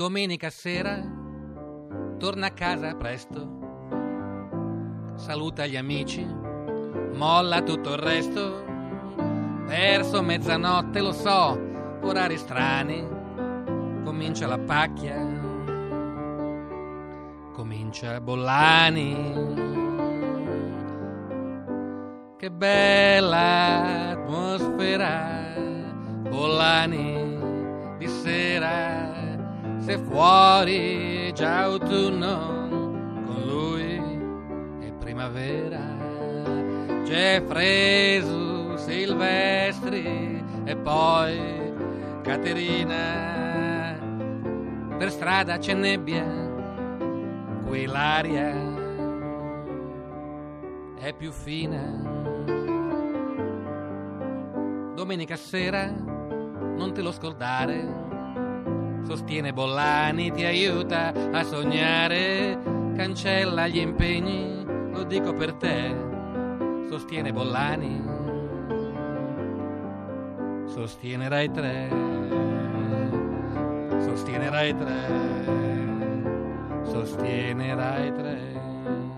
Domenica sera torna a casa presto, saluta gli amici, molla tutto il resto, verso mezzanotte lo so, orari strani, comincia la pacchia, comincia Bollani. Che bella atmosfera, Bollani se fuori è già autunno, con lui è primavera. C'è Fresu, Silvestri e poi Caterina. Per strada c'è nebbia, qui l'aria è più fina. Domenica sera, non te lo scordare sostiene Bollani, ti aiuta a sognare, cancella gli impegni, lo dico per te, sostiene Bollani, sostiene Rai 3, sostiene Rai 3, sostiene Rai 3.